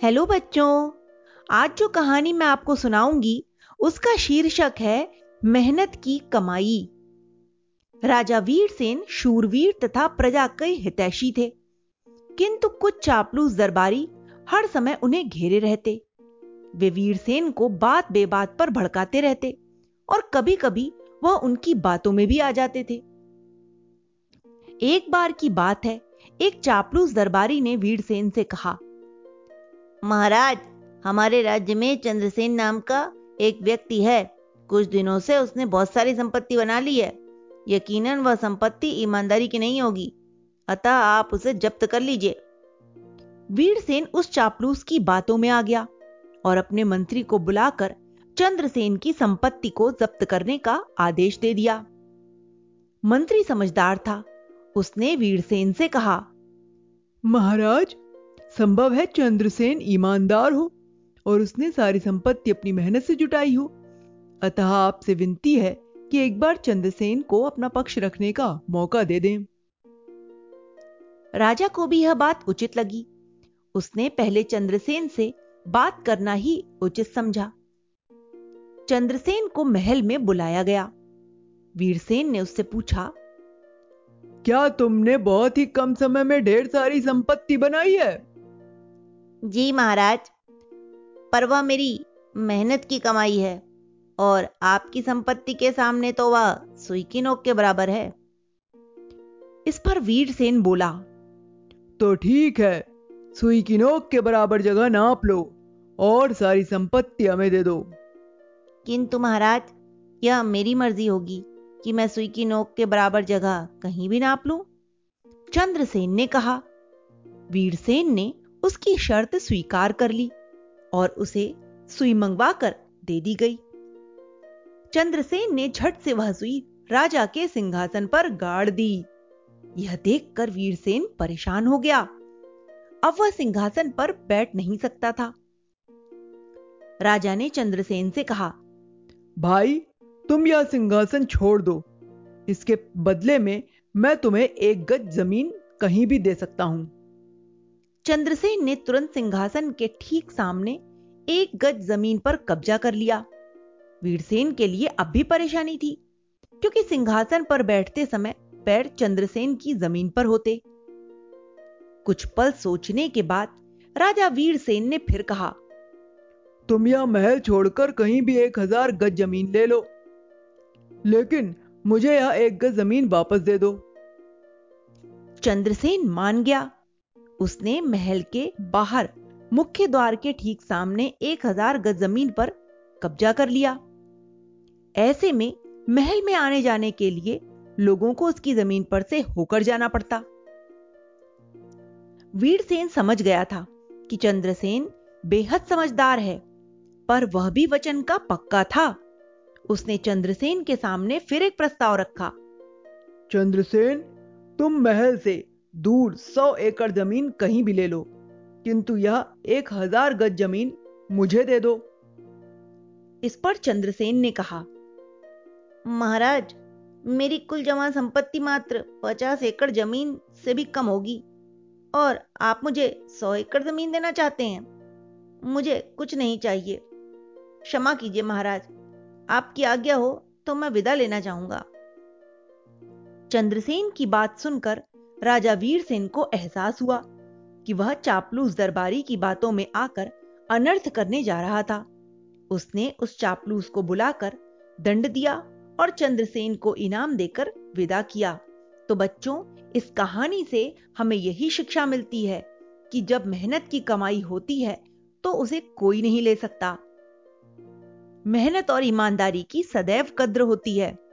Hello बच्चों, आज जो कहानी मैं आपको सुनाऊँगी, उसका शीर्षक है मेहनत की कमाई। राजा वीरसेन शूरवीर तथा प्रजा के हितैषी थे, किंतु कुछ चापलूस दरबारी हर समय उन्हें घेरे रहते। वे वीरसेन को बात बेबात पर भड़काते रहते और कभी कभी वह उनकी बातों में भी आ जाते थे। एक बार की बात है, एक चापलूस दरबारी ने वीरसेन से कहा महाराज, हमारे राज्य में चंद्रसेन नाम का एक व्यक्ति है। कुछ दिनों से उसने बहुत सारी संपत्ति बना ली है। यकीनन वह संपत्ति ईमानदारी की नहीं होगी। अतः आप उसे जब्त कर लीजिए। वीरसेन उस चापलूस की बातों में आ गया और अपने मंत्री को बुलाकर चंद्रसेन की संपत्ति को जब्त करने का आदेश दे दिया। मंत्री समझदार था। उसने वीरसेन से कहा, महाराज संभव है चंद्रसेन ईमानदार हो और उसने सारी संपत्ति अपनी मेहनत से जुटाई हो। अतः आपसे विनती है कि एक बार चंद्रसेन को अपना पक्ष रखने का मौका दे दें। राजा को भी यह बात उचित लगी। उसने पहले चंद्रसेन से बात करना ही उचित समझा। चंद्रसेन को महल में बुलाया गया। वीरसेन ने उससे पूछा क्या तुमने बहुत ही कम समय में ढेर सारी संपत्ति बनाई है? जी महाराज पर वह मेरी मेहनत की कमाई है और आपकी संपत्ति के सामने तो वह सुई की नोक के बराबर है। इस पर वीरसेन बोला तो ठीक है सुई की नोक के बराबर जगह नाप लो और सारी संपत्ति हमें दे दो। किंतु महाराज यह मेरी मर्ज़ी होगी कि मैं सुई की नोक के बराबर जगह कहीं भी नाप लूँ। चंद्रसेन ने कहा वीरसेन ने उसकी शर्त स्वीकार कर ली और उसे सुई मंगवाकर दे दी गई। चंद्रसेन ने झट से वह सुई राजा के सिंहासन पर गाड़ दी। यह देखकर वीरसेन परेशान हो गया। अब वह सिंहासन पर बैठ नहीं सकता था। राजा ने चंद्रसेन से कहा, भाई, तुम यह सिंहासन छोड़ दो। इसके बदले में मैं तुम्हें एक गज ज़मीन कहीं भी दे सकता हूँ। चंद्रसेन ने तुरंत सिंहासन के ठीक सामने एक गज ज़मीन पर कब्जा कर लिया। वीरसेन के लिए अब भी परेशानी थी क्योंकि सिंहासन पर बैठते समय पैर चंद्रसेन की ज़मीन पर होते। कुछ पल सोचने के बाद राजा वीरसेन ने फिर कहा तुम यह महल छोड़कर कहीं भी एक हज़ार गज ज़मीन ले लो लेकिन मुझे यह एक गज ज़मीन वापस दे दो। चंद्रसेन मान गया। उसने महल के बाहर मुख्य द्वार के ठीक सामने एक हज़ार गज ज़मीन पर कब्जा कर लिया। ऐसे में महल में आने जाने के लिए लोगों को उसकी ज़मीन पर से होकर जाना पड़ता। वीरसेन समझ गया था कि चंद्रसेन बेहद समझदार है, पर वह भी वचन का पक्का था। उसने चंद्रसेन के सामने फिर एक प्रस्ताव रखा। चंद्रसेन, तुम महल से दूर सौ एकड़ ज़मीन कहीं भी ले लो, किंतु यह एक हज़ार गज ज़मीन मुझे दे दो। इस पर चंद्रसेन ने कहा, महाराज, मेरी कुल जमा संपत्ति मात्र पचास एकड़ ज़मीन से भी कम होगी, और आप मुझे सौ एकड़ ज़मीन देना चाहते हैं। मुझे कुछ नहीं चाहिए। क्षमा कीजिए महाराज, आपकी आज्ञा हो तो मैं विदा लेना चाहूँगा। चंद्रसेन की बात सुनकर राजा वीरसेन को एहसास हुआ कि वह चापलूस दरबारी की बातों में आकर अनर्थ करने जा रहा था। उसने उस चापलूस को बुलाकर दंड दिया और चंद्रसेन को इनाम देकर विदा किया। तो बच्चों, इस कहानी से हमें यही शिक्षा मिलती है कि जब मेहनत की कमाई होती है तो उसे कोई नहीं ले सकता। मेहनत और ईमानदारी की सदैव कद्र होती है।